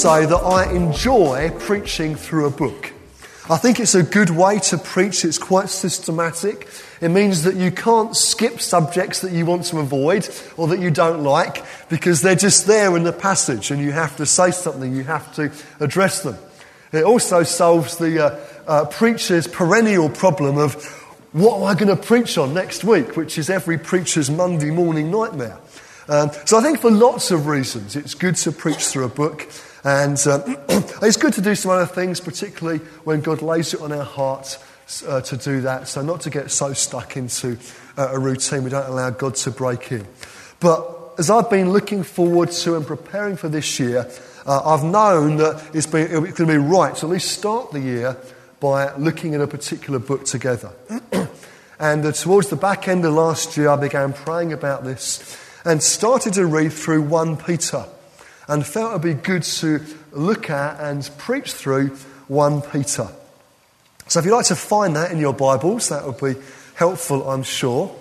say that I enjoy preaching through a book. I think it's a good way to preach. It's quite systematic. It means that you can't skip subjects that you want to avoid or that you don't like because they're just there in the passage and you have to say something, you have to address them. It also solves the uh, uh, preacher's perennial problem of what am I going to preach on next week, which is every preacher's Monday morning nightmare. Um, so I think for lots of reasons, it's good to preach through a book. And uh, it's good to do some other things, particularly when God lays it on our hearts uh, to do that. So, not to get so stuck into uh, a routine, we don't allow God to break in. But as I've been looking forward to and preparing for this year, uh, I've known that it's, been, it's going to be right to at least start the year by looking at a particular book together. and uh, towards the back end of last year, I began praying about this and started to read through 1 Peter and felt it would be good to look at and preach through 1 Peter. So if you'd like to find that in your Bibles, that would be helpful, I'm sure.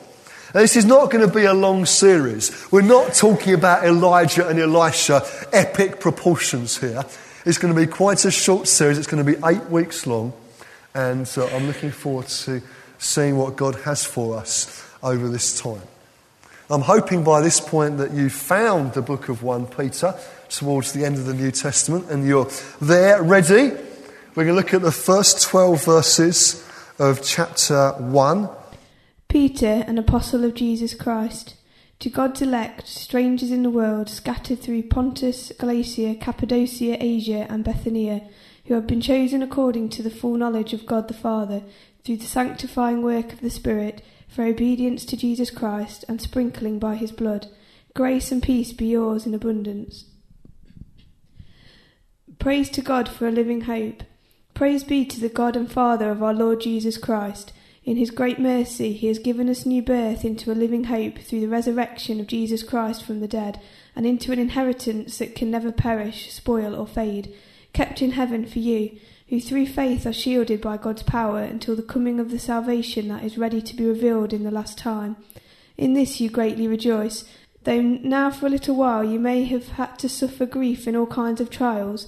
This is not going to be a long series. We're not talking about Elijah and Elisha, epic proportions here. It's going to be quite a short series. It's going to be eight weeks long. And uh, I'm looking forward to seeing what God has for us over this time. I'm hoping by this point that you've found the book of 1 Peter towards the end of the New Testament and you're there ready. We're going to look at the first 12 verses of chapter 1. Peter, an apostle of Jesus Christ, to God's elect, strangers in the world, scattered through Pontus, Galatia, Cappadocia, Asia, and Bithynia, who have been chosen according to the full knowledge of God the Father, through the sanctifying work of the Spirit, for obedience to Jesus Christ, and sprinkling by his blood. Grace and peace be yours in abundance. Praise to God for a living hope. Praise be to the God and Father of our Lord Jesus Christ. In his great mercy, he has given us new birth into a living hope through the resurrection of Jesus Christ from the dead, and into an inheritance that can never perish, spoil, or fade, kept in heaven for you, who through faith are shielded by God's power until the coming of the salvation that is ready to be revealed in the last time. In this you greatly rejoice, though now for a little while you may have had to suffer grief in all kinds of trials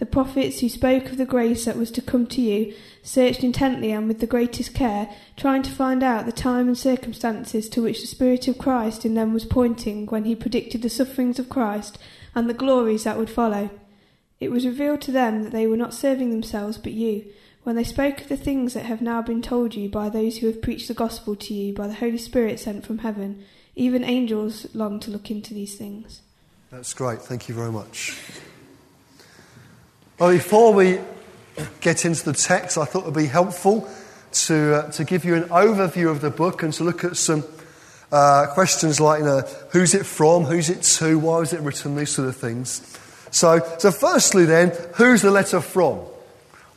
the prophets who spoke of the grace that was to come to you searched intently and with the greatest care, trying to find out the time and circumstances to which the Spirit of Christ in them was pointing when he predicted the sufferings of Christ and the glories that would follow. It was revealed to them that they were not serving themselves but you, when they spoke of the things that have now been told you by those who have preached the gospel to you by the Holy Spirit sent from heaven. Even angels long to look into these things. That's great. Thank you very much. Well, before we get into the text, I thought it would be helpful to, uh, to give you an overview of the book and to look at some uh, questions like, you know, who's it from, who's it to, why was it written, these sort of things. So, so firstly then, who's the letter from?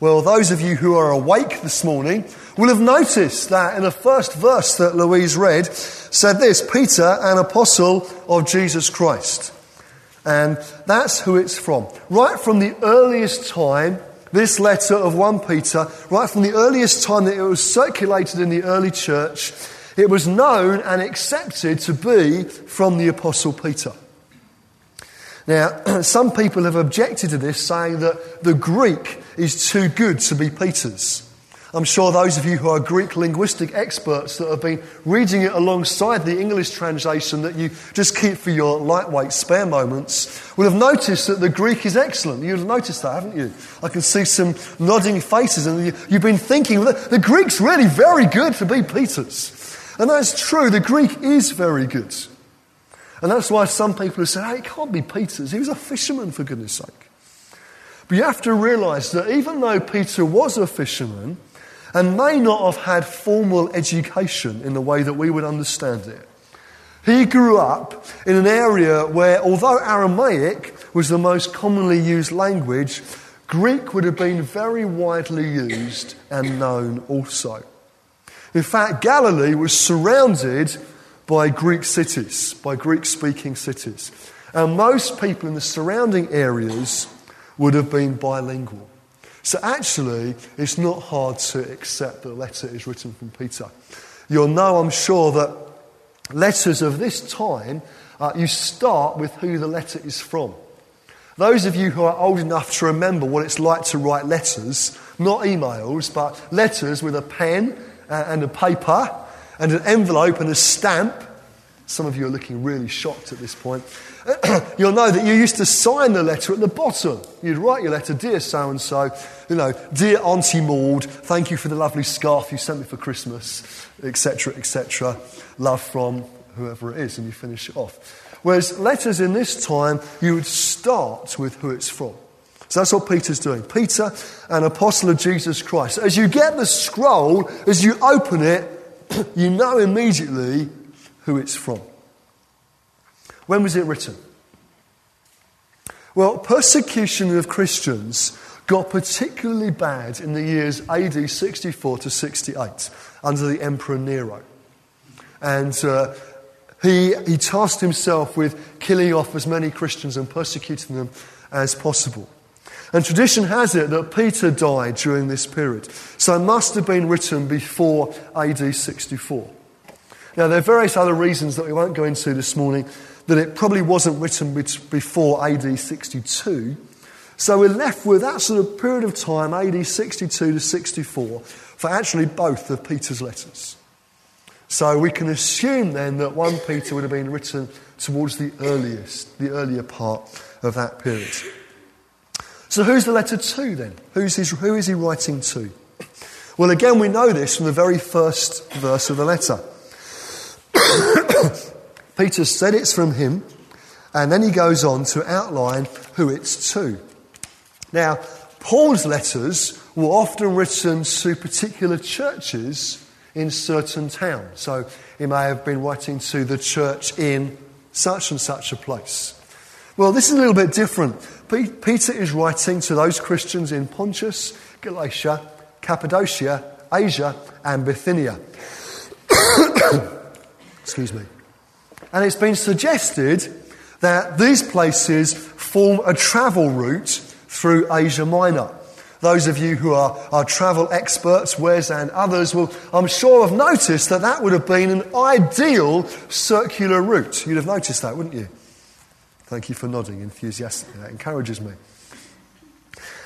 Well, those of you who are awake this morning will have noticed that in the first verse that Louise read said this Peter, an apostle of Jesus Christ. And that's who it's from. Right from the earliest time, this letter of 1 Peter, right from the earliest time that it was circulated in the early church, it was known and accepted to be from the Apostle Peter. Now, some people have objected to this, saying that the Greek is too good to be Peter's. I'm sure those of you who are Greek linguistic experts that have been reading it alongside the English translation that you just keep for your lightweight spare moments will have noticed that the Greek is excellent. You've noticed that, haven't you? I can see some nodding faces, and you've been thinking the Greek's really very good to be Peter's. And that's true, the Greek is very good. And that's why some people have said, hey, it can't be Peter's. He was a fisherman, for goodness sake. But you have to realize that even though Peter was a fisherman, and may not have had formal education in the way that we would understand it. He grew up in an area where, although Aramaic was the most commonly used language, Greek would have been very widely used and known also. In fact, Galilee was surrounded by Greek cities, by Greek speaking cities. And most people in the surrounding areas would have been bilingual. So actually, it's not hard to accept that letter is written from Peter. You'll know, I'm sure, that letters of this time, uh, you start with who the letter is from. Those of you who are old enough to remember what it's like to write letters, not emails, but letters with a pen uh, and a paper and an envelope and a stamp. Some of you are looking really shocked at this point. You'll know that you used to sign the letter at the bottom. You'd write your letter, Dear so and so, you know, Dear Auntie Maud, thank you for the lovely scarf you sent me for Christmas, etc., etc. Love from whoever it is, and you finish it off. Whereas letters in this time, you would start with who it's from. So that's what Peter's doing. Peter, an apostle of Jesus Christ. As you get the scroll, as you open it, you know immediately who it's from. When was it written? Well, persecution of Christians got particularly bad in the years AD 64 to 68 under the Emperor Nero. And uh, he, he tasked himself with killing off as many Christians and persecuting them as possible. And tradition has it that Peter died during this period. So it must have been written before AD 64. Now, there are various other reasons that we won't go into this morning that it probably wasn't written before AD 62. So we're left with that sort of period of time, AD 62 to 64, for actually both of Peter's letters. So we can assume then that 1 Peter would have been written towards the earliest, the earlier part of that period. So who's the letter to then? Who's his, who is he writing to? Well, again, we know this from the very first verse of the letter. Peter said it's from him, and then he goes on to outline who it's to. Now, Paul's letters were often written to particular churches in certain towns. So he may have been writing to the church in such and such a place. Well, this is a little bit different. Peter is writing to those Christians in Pontus, Galatia, Cappadocia, Asia, and Bithynia. Excuse me. And it's been suggested that these places form a travel route through Asia Minor. Those of you who are, are travel experts, Wes and others, will, I'm sure, have noticed that that would have been an ideal circular route. You'd have noticed that, wouldn't you? Thank you for nodding enthusiastically. That encourages me.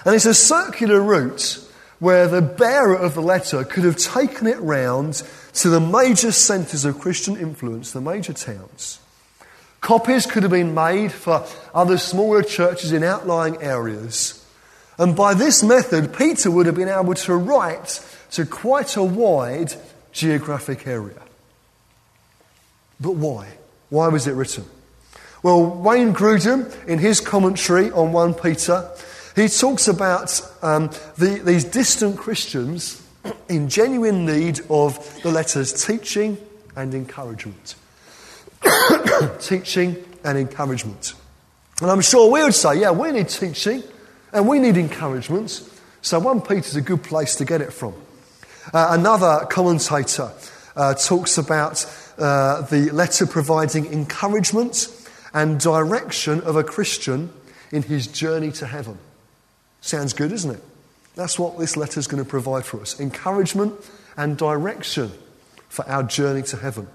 And it's a circular route where the bearer of the letter could have taken it round to the major centres of Christian influence, the major towns. Copies could have been made for other smaller churches in outlying areas. And by this method, Peter would have been able to write to quite a wide geographic area. But why? Why was it written? Well, Wayne Grudem, in his commentary on 1 Peter, he talks about um, the, these distant Christians in genuine need of the letter's teaching and encouragement. teaching and encouragement. And I'm sure we would say, yeah, we need teaching and we need encouragement. So 1 Peter's a good place to get it from. Uh, another commentator uh, talks about uh, the letter providing encouragement and direction of a Christian in his journey to heaven. Sounds good, isn't it? That's what this letter is going to provide for us encouragement and direction for our journey to heaven.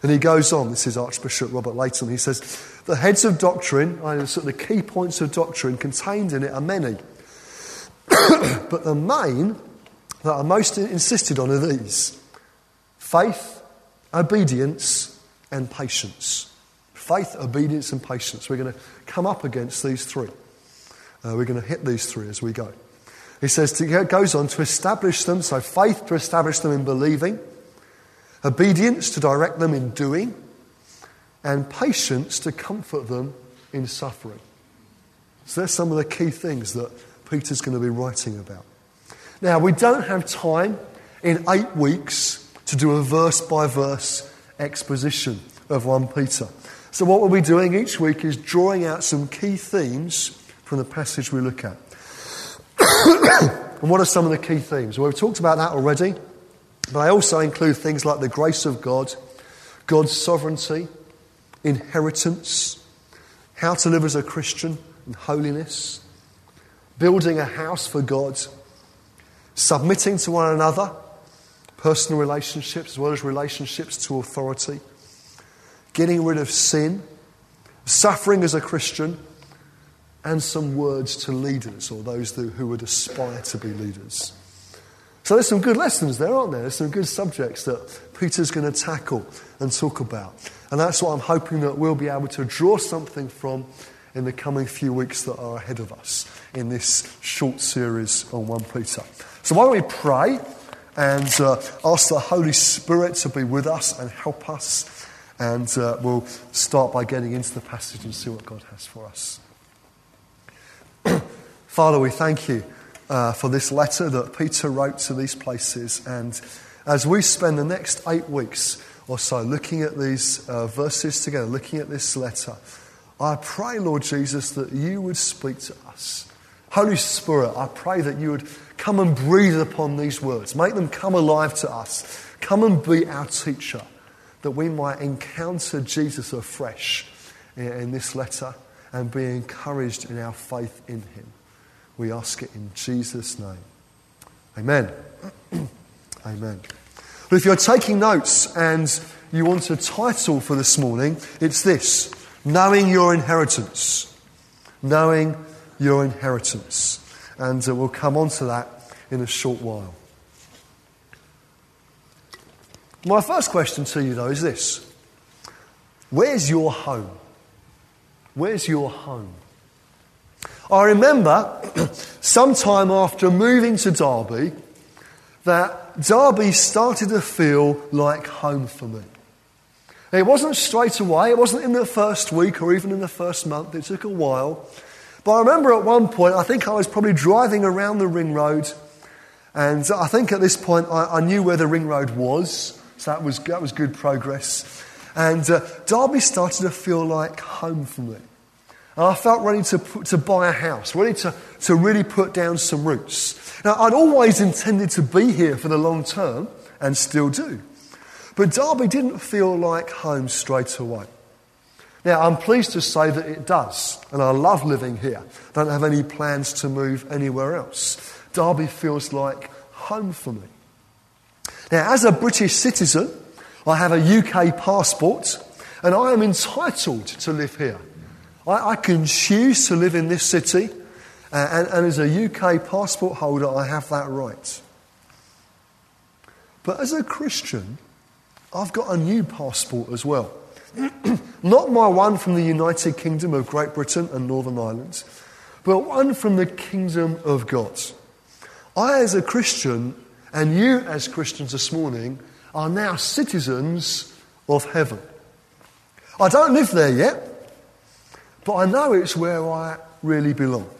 And he goes on, this is Archbishop Robert Leighton, he says, The heads of doctrine, sort of the key points of doctrine contained in it are many. but the main that are most insisted on are these faith, obedience, and patience. Faith, obedience, and patience. We're going to come up against these three. Uh, we're going to hit these three as we go. He says, to, goes on to establish them, so faith to establish them in believing, obedience to direct them in doing, and patience to comfort them in suffering. So there's some of the key things that Peter's going to be writing about. Now, we don't have time in eight weeks to do a verse by verse exposition of 1 Peter. So, what we'll be doing each week is drawing out some key themes from the passage we look at. And what are some of the key themes? Well, we've talked about that already, but I also include things like the grace of God, God's sovereignty, inheritance, how to live as a Christian and holiness, building a house for God, submitting to one another, personal relationships as well as relationships to authority, getting rid of sin, suffering as a Christian, and some words to leaders or those who would aspire to be leaders. So there's some good lessons there, aren't there? There's some good subjects that Peter's going to tackle and talk about. And that's what I'm hoping that we'll be able to draw something from in the coming few weeks that are ahead of us in this short series on 1 Peter. So why don't we pray and uh, ask the Holy Spirit to be with us and help us. And uh, we'll start by getting into the passage and see what God has for us. Father, we thank you uh, for this letter that Peter wrote to these places. And as we spend the next eight weeks or so looking at these uh, verses together, looking at this letter, I pray, Lord Jesus, that you would speak to us. Holy Spirit, I pray that you would come and breathe upon these words, make them come alive to us. Come and be our teacher, that we might encounter Jesus afresh in, in this letter and be encouraged in our faith in him. We ask it in Jesus' name. Amen. Amen. If you're taking notes and you want a title for this morning, it's this Knowing Your Inheritance. Knowing Your Inheritance. And uh, we'll come on to that in a short while. My first question to you, though, is this Where's your home? Where's your home? I remember sometime after moving to Derby that Derby started to feel like home for me. It wasn't straight away, it wasn't in the first week or even in the first month, it took a while. But I remember at one point, I think I was probably driving around the ring road, and I think at this point I, I knew where the ring road was, so that was, that was good progress. And uh, Derby started to feel like home for me. And I felt ready to, to buy a house, ready to, to really put down some roots. Now, I'd always intended to be here for the long term, and still do. But Derby didn't feel like home straight away. Now, I'm pleased to say that it does, and I love living here. I Don't have any plans to move anywhere else. Derby feels like home for me. Now, as a British citizen, I have a UK passport, and I am entitled to live here. I, I can choose to live in this city, uh, and, and as a UK passport holder, I have that right. But as a Christian, I've got a new passport as well. Not my one from the United Kingdom of Great Britain and Northern Ireland, but one from the kingdom of God. I, as a Christian, and you, as Christians this morning, are now citizens of heaven. I don't live there yet, but I know it's where I really belong.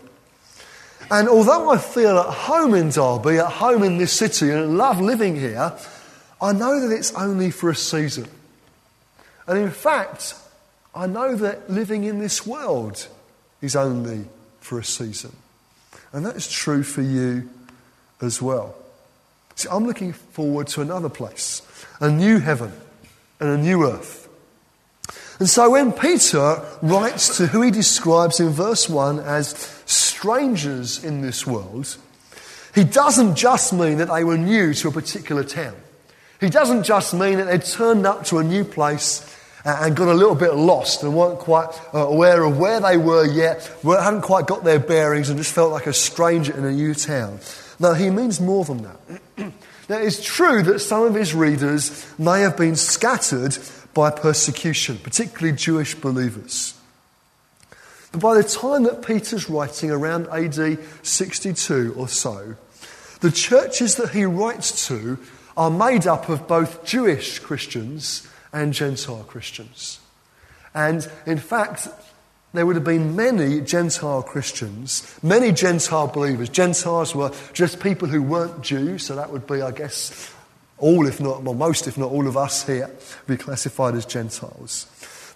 And although I feel at home in Derby, at home in this city, and love living here, I know that it's only for a season. And in fact, I know that living in this world is only for a season. And that's true for you as well. See, I'm looking forward to another place, a new heaven and a new earth and so when Peter writes to who he describes in verse 1 as strangers in this world, he doesn't just mean that they were new to a particular town. He doesn't just mean that they'd turned up to a new place and got a little bit lost and weren't quite uh, aware of where they were yet, hadn't quite got their bearings and just felt like a stranger in a new town. No, he means more than that. now, it's true that some of his readers may have been scattered by persecution, particularly Jewish believers. But by the time that Peter's writing, around AD 62 or so, the churches that he writes to are made up of both Jewish Christians and Gentile Christians. And in fact, there would have been many Gentile Christians, many Gentile believers. Gentiles were just people who weren't Jews, so that would be, I guess, all, if not, well, most, if not all of us here, be classified as Gentiles.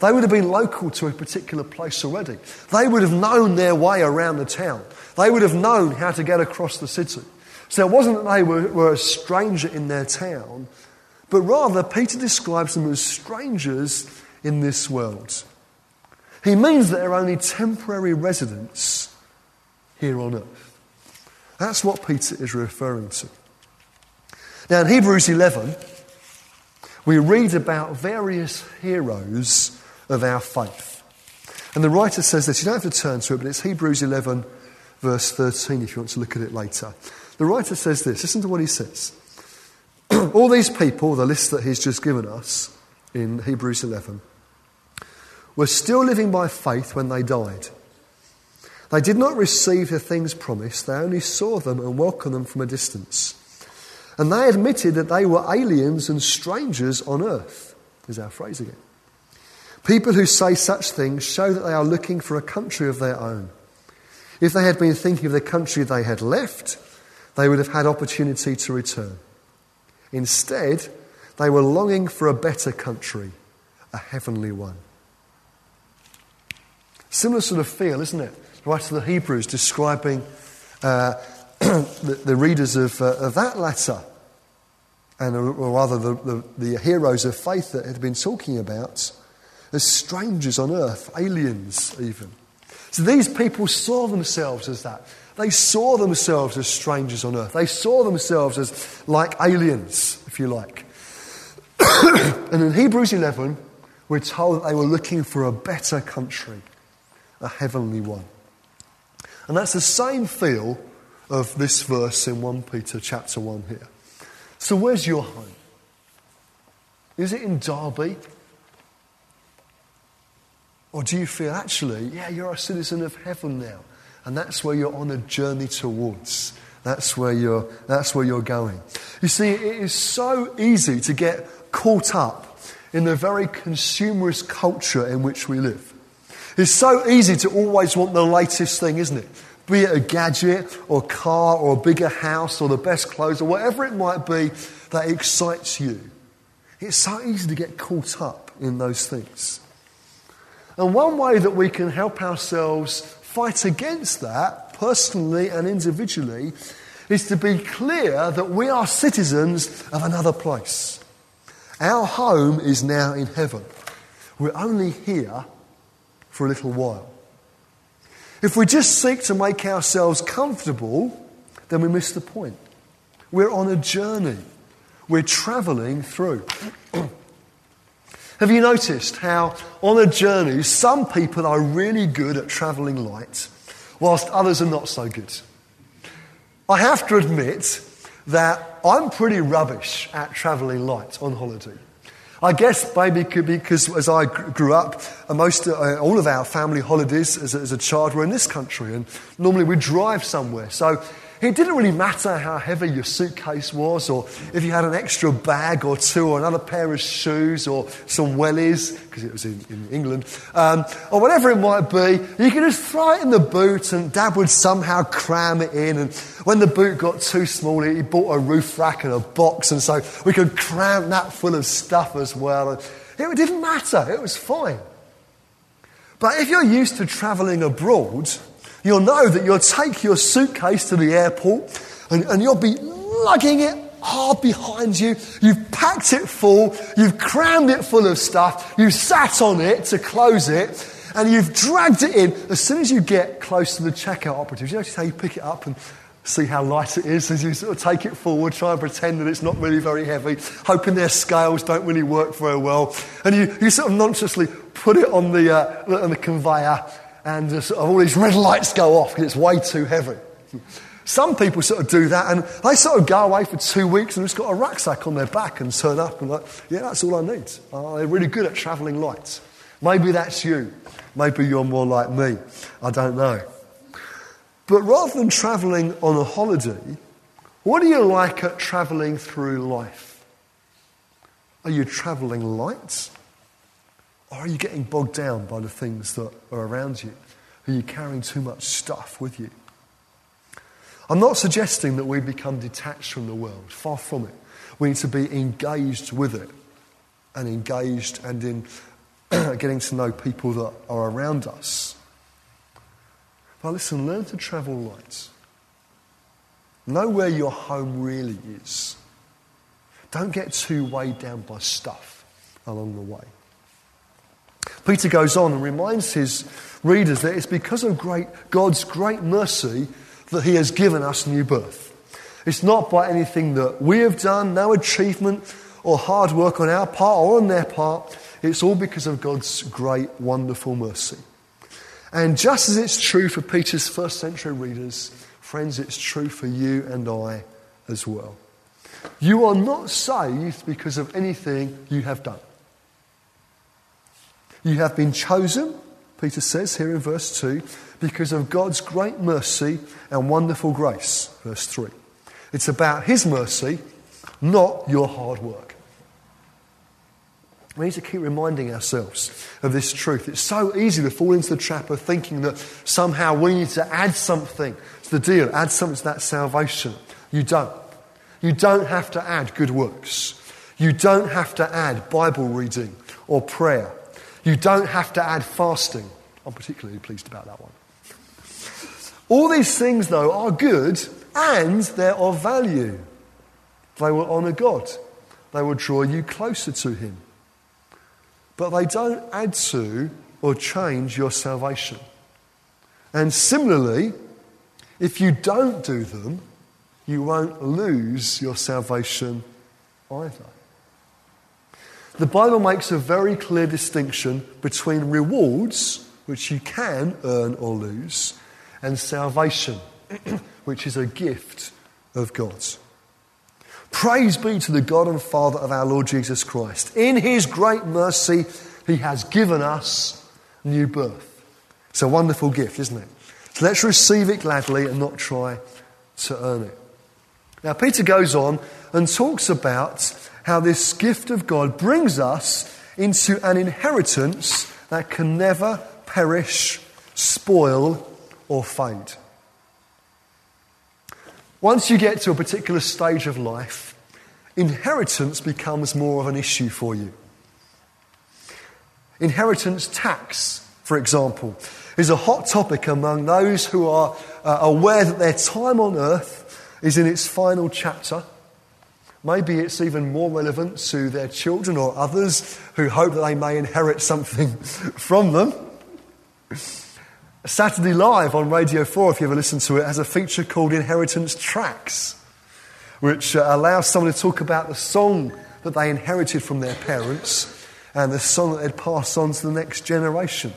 They would have been local to a particular place already. They would have known their way around the town. They would have known how to get across the city. So it wasn't that they were, were a stranger in their town, but rather Peter describes them as strangers in this world. He means that they're only temporary residents here on earth. That's what Peter is referring to. Now, in Hebrews 11, we read about various heroes of our faith. And the writer says this. You don't have to turn to it, but it's Hebrews 11, verse 13, if you want to look at it later. The writer says this. Listen to what he says. All these people, the list that he's just given us in Hebrews 11, were still living by faith when they died. They did not receive the things promised, they only saw them and welcomed them from a distance. And they admitted that they were aliens and strangers on earth, is our phrase again. People who say such things show that they are looking for a country of their own. If they had been thinking of the country they had left, they would have had opportunity to return. Instead, they were longing for a better country, a heavenly one. Similar sort of feel, isn't it? Right to the Hebrews describing uh, the, the, readers of, uh, of, that letter, and or rather the, the, the heroes of faith that had been talking about, as strangers on earth, aliens even. So these people saw themselves as that. They saw themselves as strangers on earth. They saw themselves as like aliens, if you like. and in Hebrews 11, we're told that they were looking for a better country, a heavenly one. And that's the same feel of this verse in 1 Peter chapter 1 here. So, where's your home? Is it in Derby? Or do you feel actually, yeah, you're a citizen of heaven now? And that's where you're on a journey towards. That's where you're, that's where you're going. You see, it is so easy to get caught up in the very consumerist culture in which we live. It's so easy to always want the latest thing, isn't it? Be it a gadget or a car or a bigger house or the best clothes or whatever it might be that excites you. It's so easy to get caught up in those things. And one way that we can help ourselves fight against that, personally and individually, is to be clear that we are citizens of another place. Our home is now in heaven. We're only here for a little while. If we just seek to make ourselves comfortable, then we miss the point. We're on a journey. We're travelling through. Have you noticed how on a journey some people are really good at travelling light, whilst others are not so good? I have to admit that I'm pretty rubbish at travelling light on holiday. I guess maybe could because as I grew up, uh, most uh, all of our family holidays as a, as a child were in this country, and normally we drive somewhere. So it didn't really matter how heavy your suitcase was, or if you had an extra bag or two, or another pair of shoes, or some wellies, because it was in, in England, um, or whatever it might be. You could just throw it in the boot, and Dad would somehow cram it in. And when the boot got too small, he bought a roof rack and a box, and so we could cram that full of stuff as well. And it didn't matter, it was fine. But if you're used to travelling abroad, You'll know that you'll take your suitcase to the airport and, and you'll be lugging it hard behind you. You've packed it full. You've crammed it full of stuff. You've sat on it to close it and you've dragged it in. As soon as you get close to the checkout operative, you notice how you pick it up and see how light it is as you sort of take it forward, try and pretend that it's not really very heavy, hoping their scales don't really work very well. And you, you sort of nonchalantly put it on the, uh, on the conveyor and uh, sort of all these red lights go off because it's way too heavy. Some people sort of do that and they sort of go away for two weeks and just got a rucksack on their back and turn up and like, yeah, that's all I need. Oh, they're really good at travelling light. Maybe that's you. Maybe you're more like me. I don't know. But rather than travelling on a holiday, what do you like at travelling through life? Are you travelling light Or are you getting bogged down by the things that are around you? Are you carrying too much stuff with you? I'm not suggesting that we become detached from the world, far from it. We need to be engaged with it and engaged and in getting to know people that are around us. But listen, learn to travel light. Know where your home really is. Don't get too weighed down by stuff along the way. Peter goes on and reminds his readers that it's because of great, God's great mercy that he has given us new birth. It's not by anything that we have done, no achievement or hard work on our part or on their part. It's all because of God's great, wonderful mercy. And just as it's true for Peter's first century readers, friends, it's true for you and I as well. You are not saved because of anything you have done. You have been chosen, Peter says here in verse 2, because of God's great mercy and wonderful grace, verse 3. It's about His mercy, not your hard work. We need to keep reminding ourselves of this truth. It's so easy to fall into the trap of thinking that somehow we need to add something to the deal, add something to that salvation. You don't. You don't have to add good works. You don't have to add Bible reading or prayer. You don't have to add fasting. I'm particularly pleased about that one. All these things, though, are good and they're of value. They will honour God, they will draw you closer to Him. But they don't add to or change your salvation. And similarly, if you don't do them, you won't lose your salvation either. The Bible makes a very clear distinction between rewards, which you can earn or lose, and salvation, which is a gift of God. Praise be to the God and Father of our Lord Jesus Christ. In his great mercy, he has given us new birth. It's a wonderful gift, isn't it? So let's receive it gladly and not try to earn it. Now, Peter goes on and talks about how this gift of God brings us into an inheritance that can never perish, spoil, or fade. Once you get to a particular stage of life, inheritance becomes more of an issue for you. Inheritance tax, for example, is a hot topic among those who are uh, aware that their time on earth is in its final chapter. Maybe it's even more relevant to their children or others who hope that they may inherit something from them. Saturday Live on Radio 4, if you ever listen to it, has a feature called Inheritance Tracks, which uh, allows someone to talk about the song that they inherited from their parents and the song that they'd pass on to the next generation.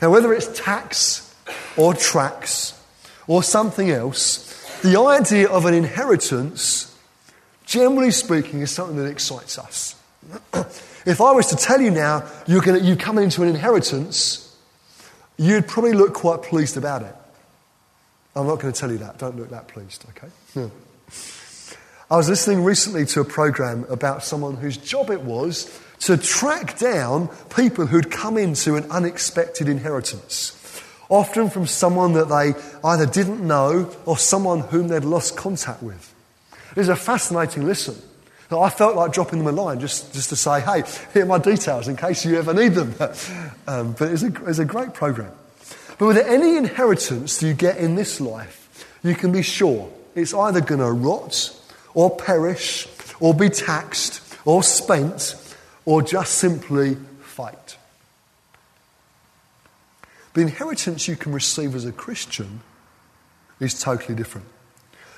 Now, whether it's tax or tracks or something else, the idea of an inheritance, generally speaking, is something that excites us. if I was to tell you now you're, gonna, you're coming into an inheritance, you'd probably look quite pleased about it. I'm not going to tell you that. Don't look that pleased, okay? Yeah. I was listening recently to a program about someone whose job it was to track down people who'd come into an unexpected inheritance, often from someone that they either didn't know or someone whom they'd lost contact with. It was a fascinating listen. I felt like dropping them a line just, just to say, hey, here are my details in case you ever need them. um, but it's a, it's a great program. But with any inheritance you get in this life, you can be sure it's either going to rot or perish or be taxed or spent or just simply fight. The inheritance you can receive as a Christian is totally different.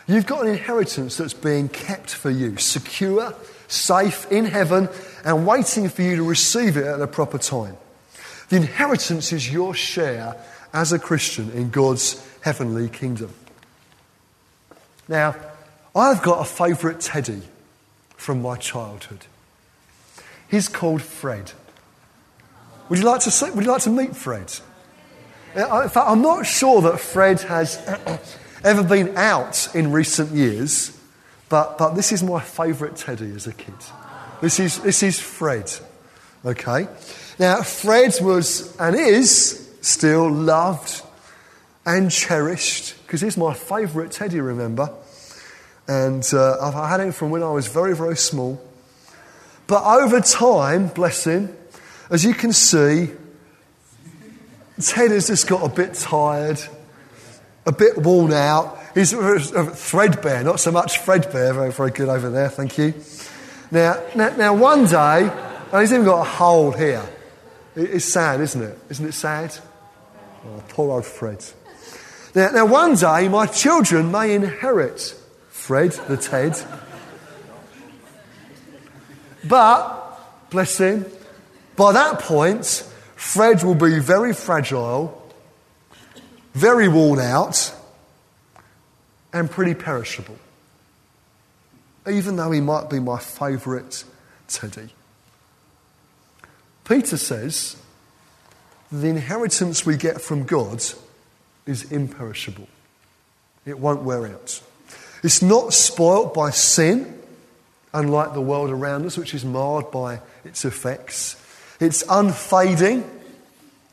You've got an inheritance that's being kept for you, secure, safe in heaven, and waiting for you to receive it at the proper time. The inheritance is your share as a Christian in God's heavenly kingdom. Now, I've got a favourite teddy from my childhood. He's called Fred. Would you like to, see, would you like to meet Fred? Uh, in fact, I'm not sure that Fred has ever been out in recent years, but, but this is my favourite teddy as a kid. This is, this is Fred. Okay? Now, Fred was and is still loved and cherished because he's my favourite teddy, remember? And uh, I've had him from when I was very, very small. But over time, bless him, as you can see, Ted has just got a bit tired, a bit worn out. He's threadbare, not so much threadbare. Very, very good over there, thank you. Now, now, now one day, and he's even got a hole here. It's sad, isn't it? Isn't it sad? Oh, poor old Fred. Now, now, one day, my children may inherit Fred the Ted. But, bless him, by that point, Fred will be very fragile, very worn out, and pretty perishable. Even though he might be my favourite teddy. Peter says the inheritance we get from God is imperishable. It won't wear out. It's not spoilt by sin, unlike the world around us, which is marred by its effects. It's unfading,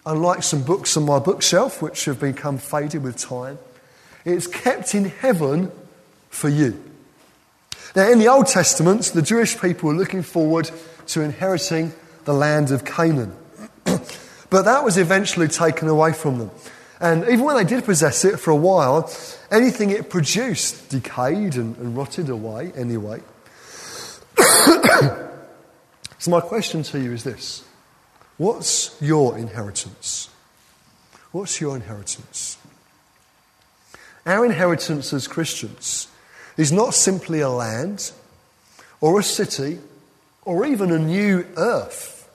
unlike some books on my bookshelf, which have become faded with time. It's kept in heaven for you. Now, in the Old Testament, the Jewish people were looking forward to inheriting the land of Canaan. but that was eventually taken away from them. And even when they did possess it for a while, anything it produced decayed and, and rotted away anyway. so, my question to you is this What's your inheritance? What's your inheritance? Our inheritance as Christians is not simply a land or a city or even a new earth,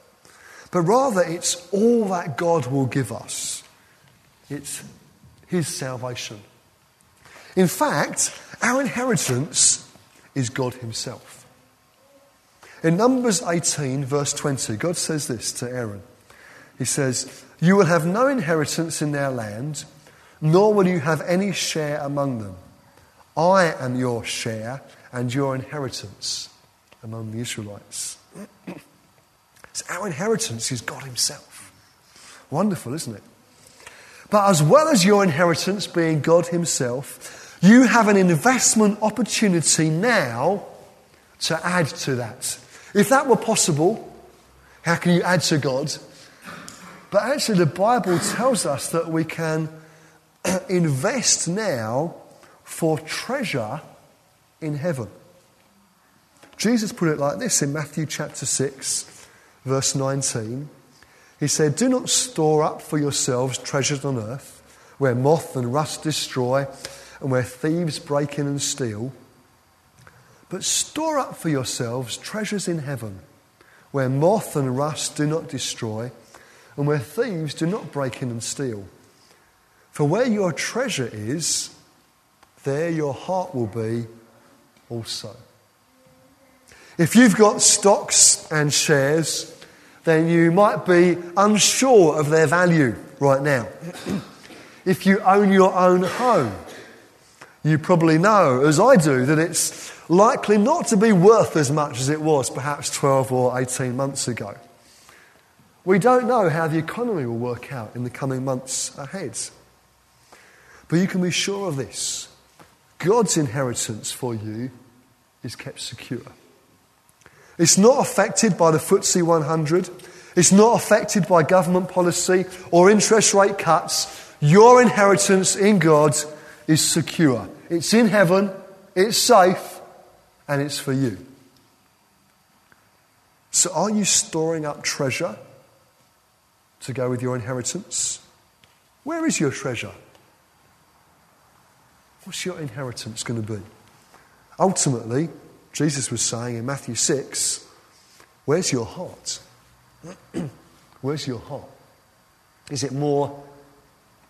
but rather it's all that God will give us. It's His salvation. In fact, our inheritance is God Himself. In Numbers 18, verse 20, God says this to Aaron He says, You will have no inheritance in their land, nor will you have any share among them. I am your share and your inheritance among the Israelites. so our inheritance is God Himself. Wonderful, isn't it? But as well as your inheritance being God Himself, you have an investment opportunity now to add to that. If that were possible, how can you add to God? But actually, the Bible tells us that we can invest now for treasure in heaven. Jesus put it like this in Matthew chapter 6, verse 19. He said, Do not store up for yourselves treasures on earth, where moth and rust destroy, and where thieves break in and steal. But store up for yourselves treasures in heaven, where moth and rust do not destroy, and where thieves do not break in and steal. For where your treasure is, there your heart will be also. If you've got stocks and shares, then you might be unsure of their value right now. if you own your own home, you probably know, as I do, that it's likely not to be worth as much as it was perhaps 12 or 18 months ago. We don't know how the economy will work out in the coming months ahead. But you can be sure of this God's inheritance for you is kept secure. It's not affected by the FTSE 100. It's not affected by government policy or interest rate cuts. Your inheritance in God is secure. It's in heaven, it's safe, and it's for you. So, are you storing up treasure to go with your inheritance? Where is your treasure? What's your inheritance going to be? Ultimately, Jesus was saying in Matthew 6, Where's your heart? Where's your heart? Is it more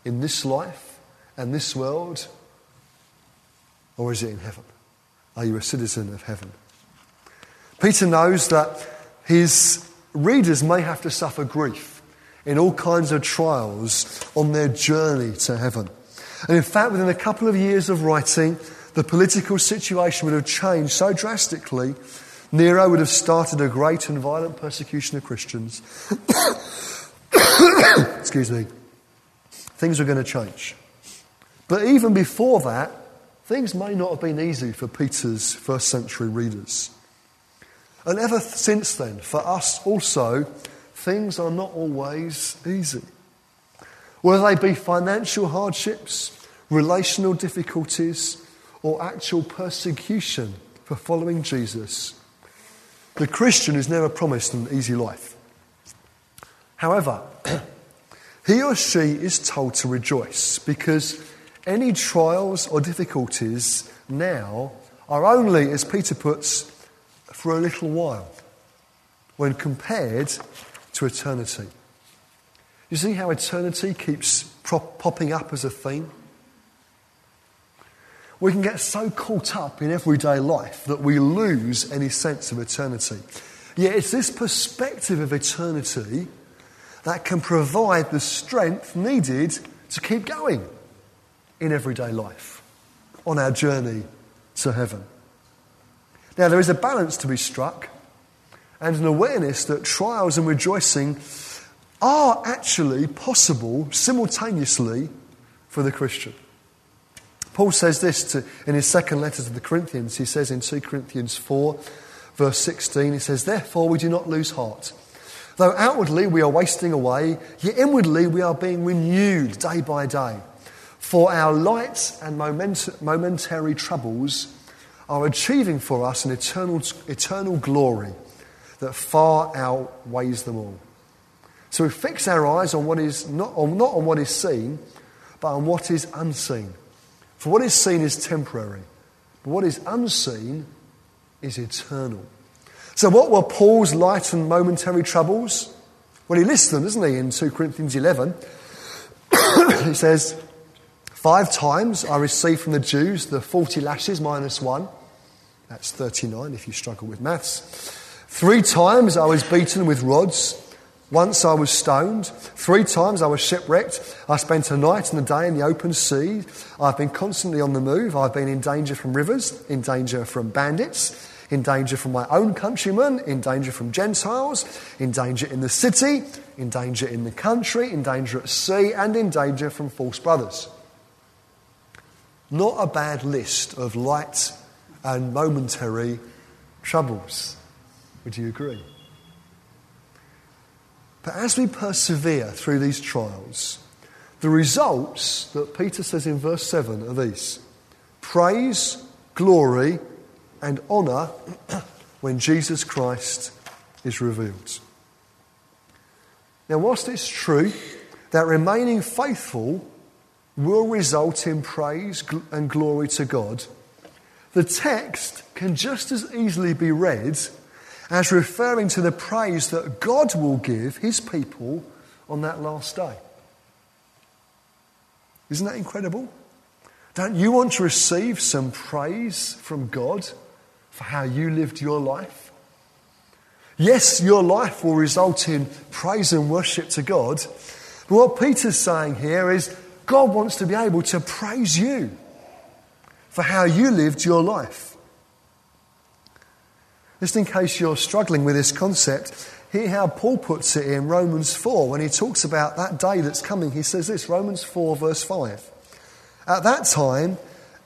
in this life and this world? Or is it in heaven? Are you a citizen of heaven? Peter knows that his readers may have to suffer grief in all kinds of trials on their journey to heaven. And in fact, within a couple of years of writing, the political situation would have changed so drastically Nero would have started a great and violent persecution of Christians. Excuse me. Things were going to change. But even before that, things may not have been easy for Peter's first century readers. And ever since then, for us also, things are not always easy. Whether they be financial hardships, relational difficulties, or actual persecution for following Jesus, the Christian is never promised an easy life. However, he or she is told to rejoice because any trials or difficulties now are only, as Peter puts, for a little while when compared to eternity. You see how eternity keeps prop- popping up as a theme? We can get so caught up in everyday life that we lose any sense of eternity. Yet it's this perspective of eternity that can provide the strength needed to keep going in everyday life on our journey to heaven. Now, there is a balance to be struck and an awareness that trials and rejoicing are actually possible simultaneously for the Christian. Paul says this to, in his second letter to the Corinthians. He says in 2 Corinthians 4, verse 16, he says, Therefore we do not lose heart. Though outwardly we are wasting away, yet inwardly we are being renewed day by day. For our light and moment, momentary troubles are achieving for us an eternal, eternal glory that far outweighs them all. So we fix our eyes on what is not on, not on what is seen, but on what is unseen. For what is seen is temporary, but what is unseen is eternal. So, what were Paul's light and momentary troubles? Well, he lists them, doesn't he, in 2 Corinthians 11. he says, Five times I received from the Jews the 40 lashes minus one. That's 39 if you struggle with maths. Three times I was beaten with rods. Once I was stoned. Three times I was shipwrecked. I spent a night and a day in the open sea. I've been constantly on the move. I've been in danger from rivers, in danger from bandits, in danger from my own countrymen, in danger from Gentiles, in danger in the city, in danger in the country, in danger at sea, and in danger from false brothers. Not a bad list of light and momentary troubles. Would you agree? But as we persevere through these trials, the results that Peter says in verse 7 are these praise, glory, and honour when Jesus Christ is revealed. Now, whilst it's true that remaining faithful will result in praise and glory to God, the text can just as easily be read as referring to the praise that God will give his people on that last day. Isn't that incredible? Don't you want to receive some praise from God for how you lived your life? Yes, your life will result in praise and worship to God. But what Peter's saying here is God wants to be able to praise you for how you lived your life. Just in case you're struggling with this concept, hear how Paul puts it in Romans 4 when he talks about that day that's coming. He says this Romans 4, verse 5. At that time,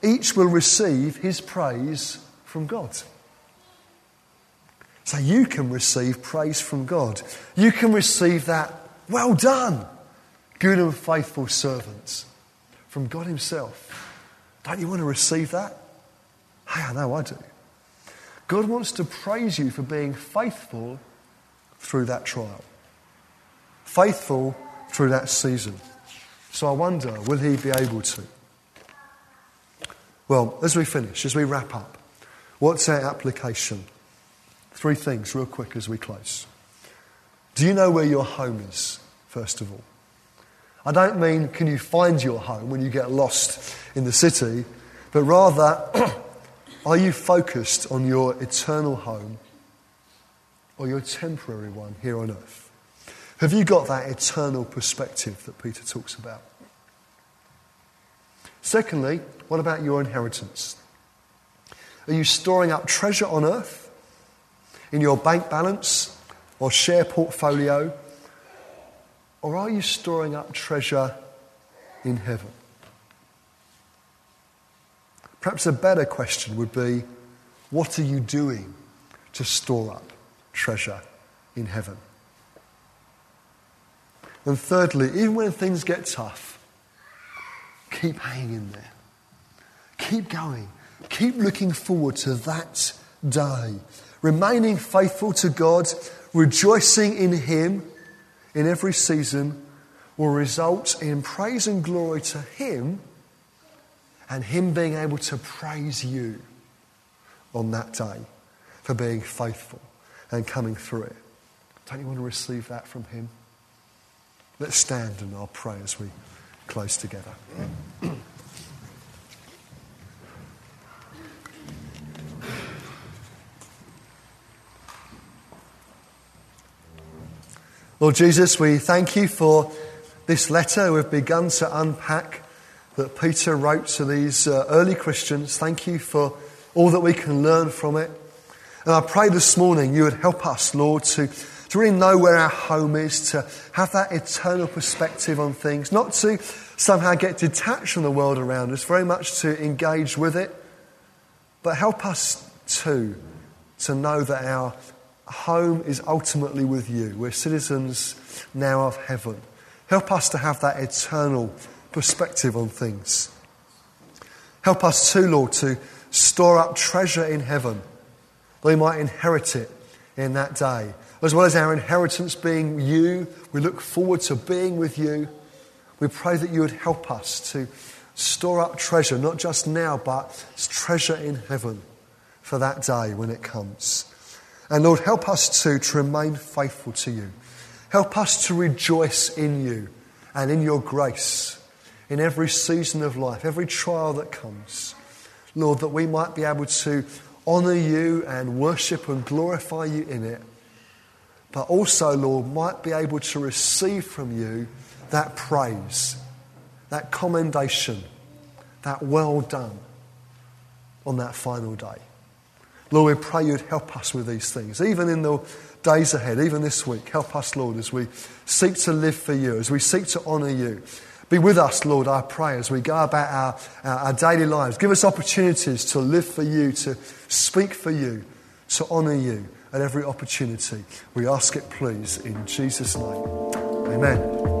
each will receive his praise from God. So you can receive praise from God. You can receive that, well done, good and faithful servants, from God Himself. Don't you want to receive that? Hey, I know I do. God wants to praise you for being faithful through that trial, faithful through that season. So I wonder, will He be able to? Well, as we finish, as we wrap up, what's our application? Three things, real quick, as we close. Do you know where your home is, first of all? I don't mean can you find your home when you get lost in the city, but rather Are you focused on your eternal home or your temporary one here on earth? Have you got that eternal perspective that Peter talks about? Secondly, what about your inheritance? Are you storing up treasure on earth in your bank balance or share portfolio? Or are you storing up treasure in heaven? Perhaps a better question would be what are you doing to store up treasure in heaven? And thirdly, even when things get tough, keep hanging in there. Keep going. Keep looking forward to that day. Remaining faithful to God, rejoicing in Him in every season will result in praise and glory to Him and Him being able to praise you on that day for being faithful and coming through it. Don't you want to receive that from Him? Let's stand and I'll pray as we close together. Lord Jesus, we thank you for this letter we've begun to unpack that Peter wrote to these uh, early Christians. Thank you for all that we can learn from it. And I pray this morning you would help us, Lord, to, to really know where our home is, to have that eternal perspective on things, not to somehow get detached from the world around us, very much to engage with it, but help us too to know that our home is ultimately with you. We're citizens now of heaven. Help us to have that eternal perspective on things. Help us too, Lord, to store up treasure in heaven that we might inherit it in that day. As well as our inheritance being you, we look forward to being with you. We pray that you would help us to store up treasure, not just now, but treasure in heaven for that day when it comes. And Lord, help us too to remain faithful to you. Help us to rejoice in you and in your grace in every season of life, every trial that comes. Lord, that we might be able to honour you and worship and glorify you in it. But also, Lord, might be able to receive from you that praise, that commendation, that well done on that final day. Lord, we pray you'd help us with these things, even in the days ahead, even this week. Help us, Lord, as we seek to live for you, as we seek to honour you. Be with us, Lord, I pray, as we go about our, our, our daily lives. Give us opportunities to live for you, to speak for you, to honour you at every opportunity. We ask it, please, in Jesus' name. Amen.